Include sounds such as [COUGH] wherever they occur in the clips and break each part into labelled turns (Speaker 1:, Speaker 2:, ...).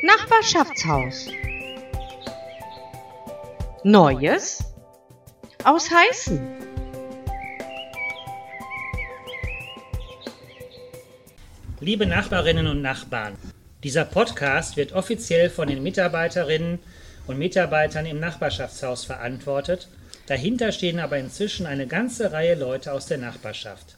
Speaker 1: Nachbarschaftshaus. Neues aus Heißen.
Speaker 2: Liebe Nachbarinnen und Nachbarn, dieser Podcast wird offiziell von den Mitarbeiterinnen und Mitarbeitern im Nachbarschaftshaus verantwortet. Dahinter stehen aber inzwischen eine ganze Reihe Leute aus der Nachbarschaft.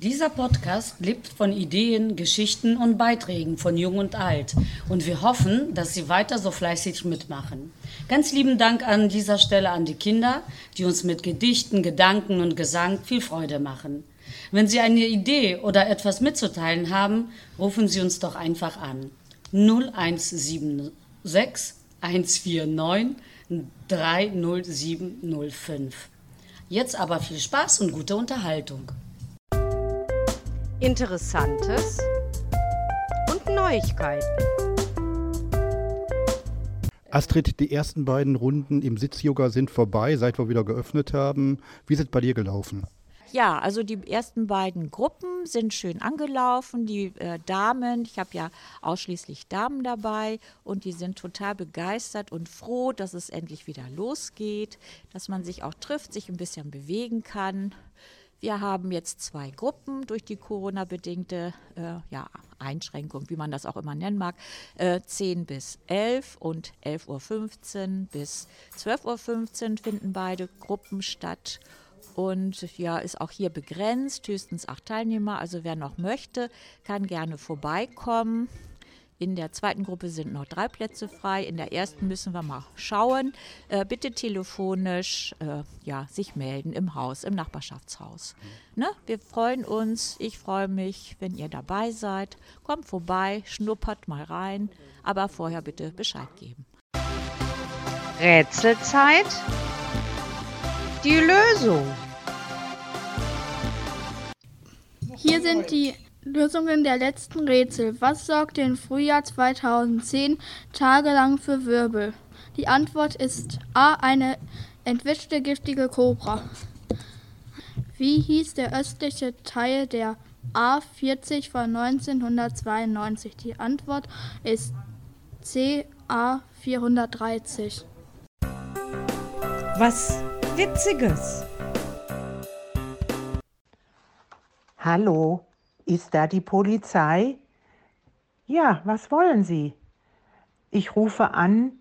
Speaker 3: Dieser Podcast lebt von Ideen, Geschichten und Beiträgen von Jung und Alt. Und wir hoffen, dass Sie weiter so fleißig mitmachen. Ganz lieben Dank an dieser Stelle an die Kinder, die uns mit Gedichten, Gedanken und Gesang viel Freude machen. Wenn Sie eine Idee oder etwas mitzuteilen haben, rufen Sie uns doch einfach an. 0176 149 30705. Jetzt aber viel Spaß und gute Unterhaltung.
Speaker 1: Interessantes und Neuigkeiten.
Speaker 4: Astrid, die ersten beiden Runden im Sitzyoga sind vorbei, seit wir wieder geöffnet haben. Wie ist es bei dir gelaufen?
Speaker 5: Ja, also die ersten beiden Gruppen sind schön angelaufen. Die äh, Damen, ich habe ja ausschließlich Damen dabei und die sind total begeistert und froh, dass es endlich wieder losgeht, dass man sich auch trifft, sich ein bisschen bewegen kann. Wir haben jetzt zwei Gruppen durch die Corona-bedingte äh, ja, Einschränkung, wie man das auch immer nennen mag. Äh, 10 bis 11 und 11.15 Uhr bis 12.15 Uhr finden beide Gruppen statt. Und ja, ist auch hier begrenzt, höchstens acht Teilnehmer. Also wer noch möchte, kann gerne vorbeikommen. In der zweiten Gruppe sind noch drei Plätze frei. In der ersten müssen wir mal schauen. Äh, bitte telefonisch äh, ja, sich melden im Haus, im Nachbarschaftshaus. Ne? Wir freuen uns. Ich freue mich, wenn ihr dabei seid. Kommt vorbei, schnuppert mal rein. Aber vorher bitte Bescheid geben.
Speaker 1: Rätselzeit. Die Lösung.
Speaker 6: Hier sind die Lösungen der letzten Rätsel. Was sorgte im Frühjahr 2010 tagelang für Wirbel? Die Antwort ist A. Eine entwischte giftige Kobra. Wie hieß der östliche Teil der A40 von 1992? Die Antwort ist C. A430.
Speaker 1: Was Witziges.
Speaker 7: Hallo, ist da die Polizei? Ja, was wollen Sie? Ich rufe an,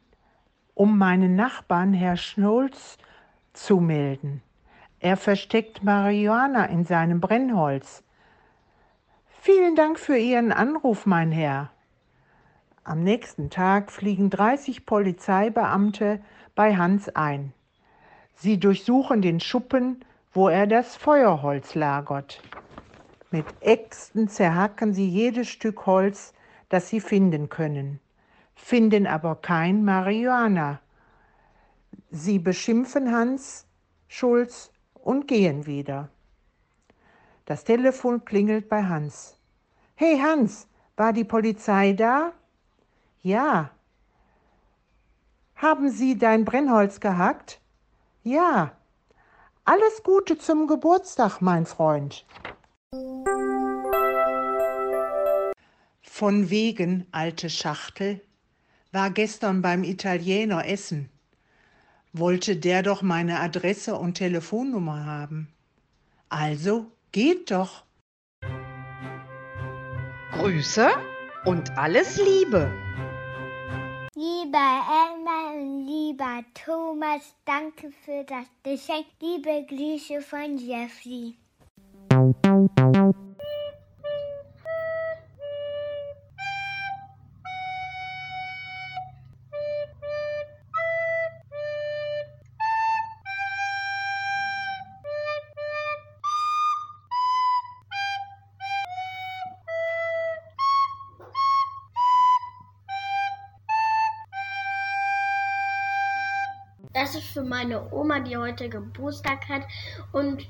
Speaker 7: um meinen Nachbarn, Herr Schnulz, zu melden. Er versteckt Marihuana in seinem Brennholz. Vielen Dank für Ihren Anruf, mein Herr. Am nächsten Tag fliegen 30 Polizeibeamte bei Hans ein. Sie durchsuchen den Schuppen, wo er das Feuerholz lagert. Mit Äxten zerhacken sie jedes Stück Holz, das sie finden können, finden aber kein Marihuana. Sie beschimpfen Hans Schulz und gehen wieder. Das Telefon klingelt bei Hans. Hey Hans, war die Polizei da? Ja. Haben Sie dein Brennholz gehackt? Ja. Alles Gute zum Geburtstag, mein Freund. Von wegen, alte Schachtel, war gestern beim Italiener essen. Wollte der doch meine Adresse und Telefonnummer haben. Also, geht doch.
Speaker 1: Grüße und alles Liebe.
Speaker 8: Lieber Elmar und lieber Thomas, danke für das Geschenk. Liebe Grüße von Jeffrey. Das ist für meine Oma, die heute Geburtstag hat, und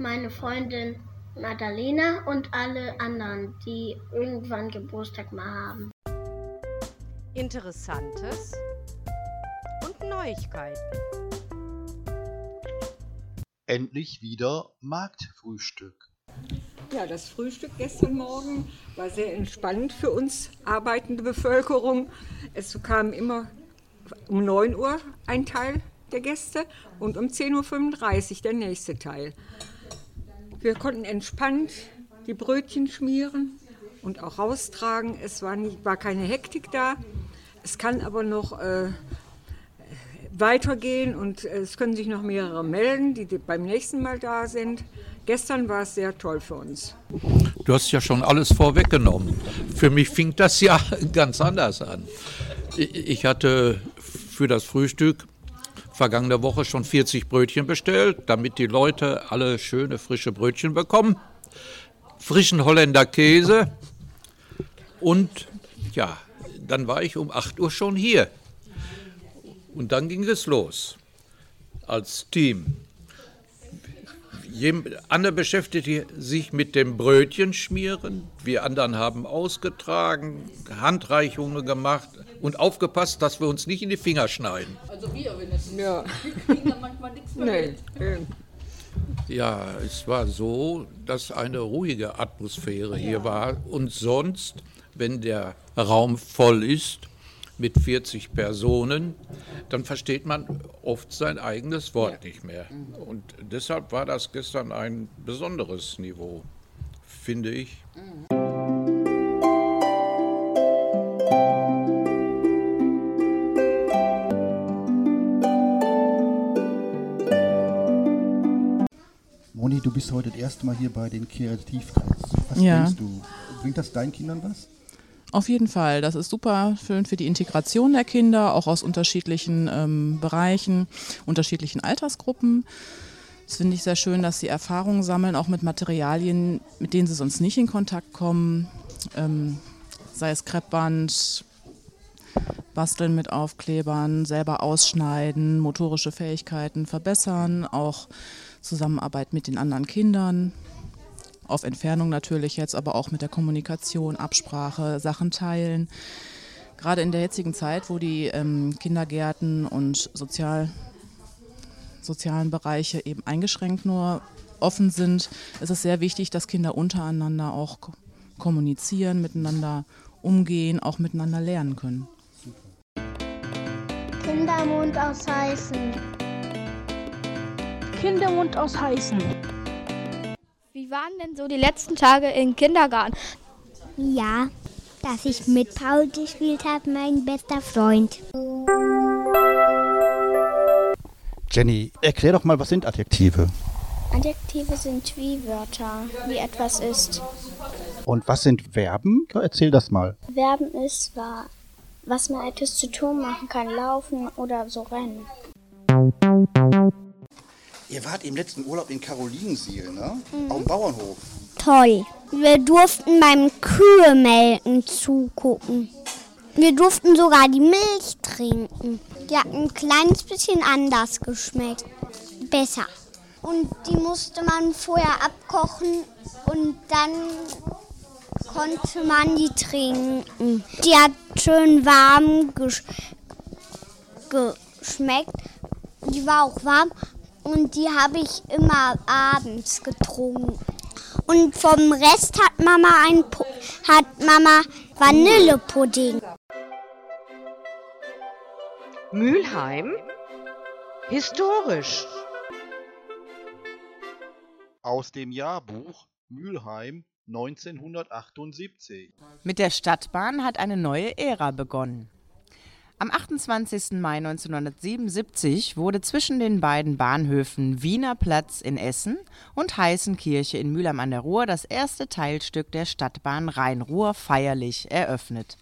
Speaker 8: meine Freundin Madalena und alle anderen, die irgendwann Geburtstag mal haben.
Speaker 1: Interessantes und Neuigkeiten.
Speaker 9: Endlich wieder Marktfrühstück. Ja, das Frühstück gestern Morgen war sehr entspannt für uns arbeitende Bevölkerung. Es kam immer um 9 Uhr ein Teil der Gäste und um 10.35 Uhr der nächste Teil. Wir konnten entspannt die Brötchen schmieren und auch raustragen. Es war, nicht, war keine Hektik da. Es kann aber noch äh, weitergehen und es können sich noch mehrere melden, die beim nächsten Mal da sind. Gestern war es sehr toll für uns.
Speaker 10: Du hast ja schon alles vorweggenommen. Für mich fing das ja [LAUGHS] ganz anders an. Ich hatte für das Frühstück vergangene Woche schon 40 Brötchen bestellt, damit die Leute alle schöne frische Brötchen bekommen. Frischen Holländer Käse. Und ja, dann war ich um 8 Uhr schon hier. Und dann ging es los als Team. Anne beschäftigte sich mit dem Brötchen schmieren. Wir anderen haben ausgetragen, Handreichungen gemacht und aufgepasst, dass wir uns nicht in die Finger schneiden.
Speaker 9: Also wir, wenn es ja. [LAUGHS] wir kriegen da manchmal nichts mehr. Nee.
Speaker 10: Ja, es war so, dass eine ruhige Atmosphäre hier war und sonst, wenn der Raum voll ist, mit 40 Personen, dann versteht man oft sein eigenes Wort ja. nicht mehr. Und deshalb war das gestern ein besonderes Niveau, finde ich.
Speaker 4: Moni, du bist heute das erste Mal hier bei den Kreativkreis. Was
Speaker 5: ja.
Speaker 4: denkst du? Bringt das deinen Kindern was?
Speaker 5: Auf jeden Fall. Das ist super schön für die Integration der Kinder, auch aus unterschiedlichen ähm, Bereichen, unterschiedlichen Altersgruppen. Das finde ich sehr schön, dass sie Erfahrungen sammeln, auch mit Materialien, mit denen sie sonst nicht in Kontakt kommen. Ähm, sei es Kreppband, Basteln mit Aufklebern, selber ausschneiden, motorische Fähigkeiten verbessern, auch Zusammenarbeit mit den anderen Kindern auf Entfernung natürlich jetzt, aber auch mit der Kommunikation, Absprache, Sachen teilen. Gerade in der jetzigen Zeit, wo die ähm, Kindergärten und Sozial, sozialen Bereiche eben eingeschränkt nur offen sind, ist es sehr wichtig, dass Kinder untereinander auch kommunizieren, miteinander umgehen, auch miteinander lernen können.
Speaker 8: Kindermund aus Heißen.
Speaker 11: Kindermund aus Heißen.
Speaker 6: Wie waren denn so die letzten Tage im Kindergarten?
Speaker 12: Ja, dass ich mit Paul gespielt habe, mein bester Freund.
Speaker 4: Jenny, erklär doch mal, was sind Adjektive?
Speaker 13: Adjektive sind wie Wörter, wie etwas ist.
Speaker 4: Und was sind Verben? Erzähl das mal.
Speaker 13: Verben ist, was man etwas zu tun machen kann, laufen oder so rennen.
Speaker 4: Ihr wart im letzten Urlaub in Karolinensiel, ne? Mhm. Auf dem Bauernhof.
Speaker 12: Toll. Wir durften beim Kühe zugucken. Wir durften sogar die Milch trinken. Die hat ein kleines bisschen anders geschmeckt. Besser. Und die musste man vorher abkochen und dann konnte man die trinken. Die hat schön warm gesch geschmeckt. Die war auch warm und die habe ich immer abends getrunken. Und vom Rest hat Mama ein po hat Mama Vanillepudding.
Speaker 1: Mülheim historisch.
Speaker 14: Aus dem Jahrbuch Mülheim 1978.
Speaker 15: Mit der Stadtbahn hat eine neue Ära begonnen. Am 28. Mai 1977 wurde zwischen den beiden Bahnhöfen Wiener Platz in Essen und Heißenkirche in Mülheim an der Ruhr das erste Teilstück der Stadtbahn Rhein-Ruhr feierlich eröffnet.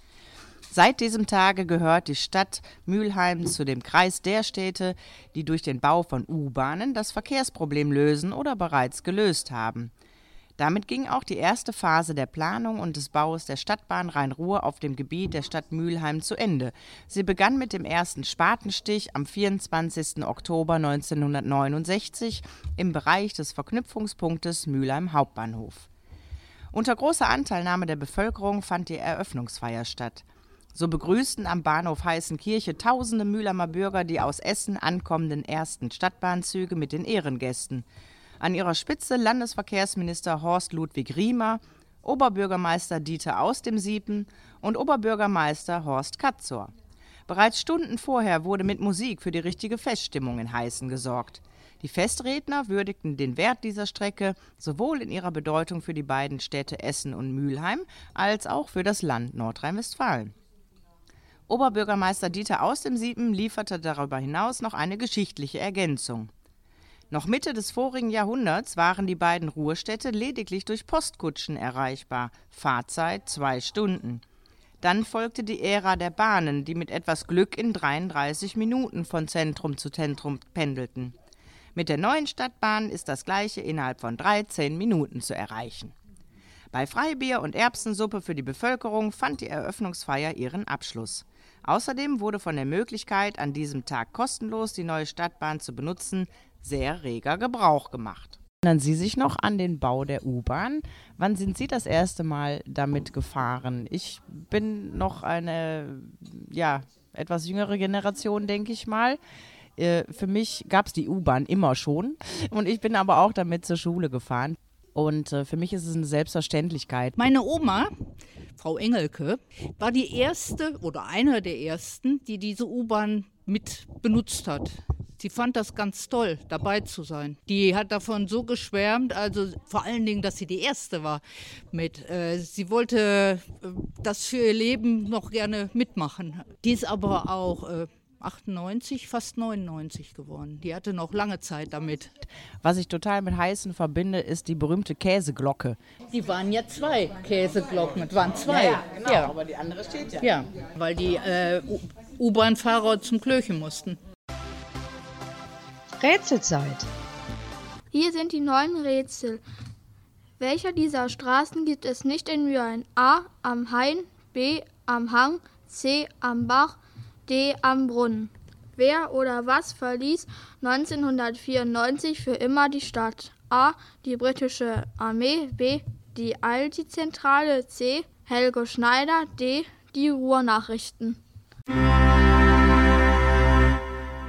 Speaker 15: Seit diesem Tage gehört die Stadt Mülheim zu dem Kreis der Städte, die durch den Bau von U-Bahnen das Verkehrsproblem lösen oder bereits gelöst haben. Damit ging auch die erste Phase der Planung und des Baus der Stadtbahn Rhein-Ruhr auf dem Gebiet der Stadt Mülheim zu Ende. Sie begann mit dem ersten Spatenstich am 24. Oktober 1969 im Bereich des Verknüpfungspunktes Mülheim Hauptbahnhof. Unter großer Anteilnahme der Bevölkerung fand die Eröffnungsfeier statt. So begrüßten am Bahnhof Heißenkirche tausende Mühlheimer Bürger die aus Essen ankommenden ersten Stadtbahnzüge mit den Ehrengästen. An ihrer Spitze Landesverkehrsminister Horst Ludwig Riemer, Oberbürgermeister Dieter aus dem Siepen und Oberbürgermeister Horst Katzor. Bereits Stunden vorher wurde mit Musik für die richtige Feststimmung in Heißen gesorgt. Die Festredner würdigten den Wert dieser Strecke sowohl in ihrer Bedeutung für die beiden Städte Essen und Mülheim als auch für das Land Nordrhein-Westfalen. Oberbürgermeister Dieter aus dem Siepen lieferte darüber hinaus noch eine geschichtliche Ergänzung. Noch Mitte des vorigen Jahrhunderts waren die beiden Ruhestädte lediglich durch Postkutschen erreichbar, Fahrzeit zwei Stunden. Dann folgte die Ära der Bahnen, die mit etwas Glück in 33 Minuten von Zentrum zu Zentrum pendelten. Mit der neuen Stadtbahn ist das gleiche innerhalb von 13 Minuten zu erreichen. Bei Freibier und Erbsensuppe für die Bevölkerung fand die Eröffnungsfeier ihren Abschluss. Außerdem wurde von der Möglichkeit, an diesem Tag kostenlos die neue Stadtbahn zu benutzen, sehr reger Gebrauch gemacht. Erinnern Sie sich noch an den Bau der U-Bahn? Wann sind Sie das erste Mal damit gefahren? Ich bin noch eine, ja, etwas jüngere Generation, denke ich mal. Äh, für mich gab es die U-Bahn immer schon [LAUGHS] und ich bin aber auch damit zur Schule gefahren. Und äh, für mich ist es eine Selbstverständlichkeit.
Speaker 16: Meine Oma, Frau Engelke, war die erste oder eine der ersten, die diese U-Bahn mit benutzt hat. Sie fand das ganz toll, dabei zu sein. Die hat davon so geschwärmt, also vor allen Dingen, dass sie die Erste war mit. Äh, sie wollte äh, das für ihr Leben noch gerne mitmachen. Die ist aber auch äh, 98, fast 99 geworden. Die hatte noch lange Zeit damit.
Speaker 15: Was ich total mit Heißen verbinde, ist die berühmte Käseglocke.
Speaker 16: Die waren ja zwei Käseglocken, es waren zwei.
Speaker 15: Ja, ja, genau, ja. aber die andere steht ja.
Speaker 16: Ja, weil die äh, U-Bahn-Fahrer zum Klöchen mussten.
Speaker 1: Rätselzeit.
Speaker 6: Hier sind die neuen Rätsel. Welcher dieser Straßen gibt es nicht in Mülheim? A. Am Hain, B. Am Hang, C. Am Bach, D. Am Brunnen. Wer oder was verließ 1994 für immer die Stadt? A. Die britische Armee, B. Die Alti-Zentrale, C. Helge Schneider, D. Die Ruhrnachrichten.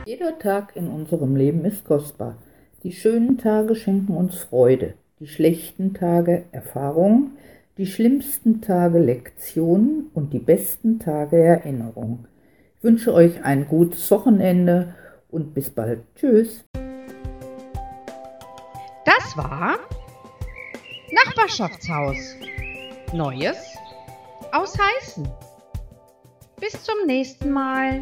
Speaker 17: Jeder Tag in unserem Leben ist kostbar. Die schönen Tage schenken uns Freude, die schlechten Tage Erfahrung, die schlimmsten Tage Lektionen und die besten Tage Erinnerung. Ich wünsche euch ein gutes Wochenende und bis bald. Tschüss.
Speaker 1: Das war Nachbarschaftshaus. Neues aus Heißen. Bis zum nächsten Mal.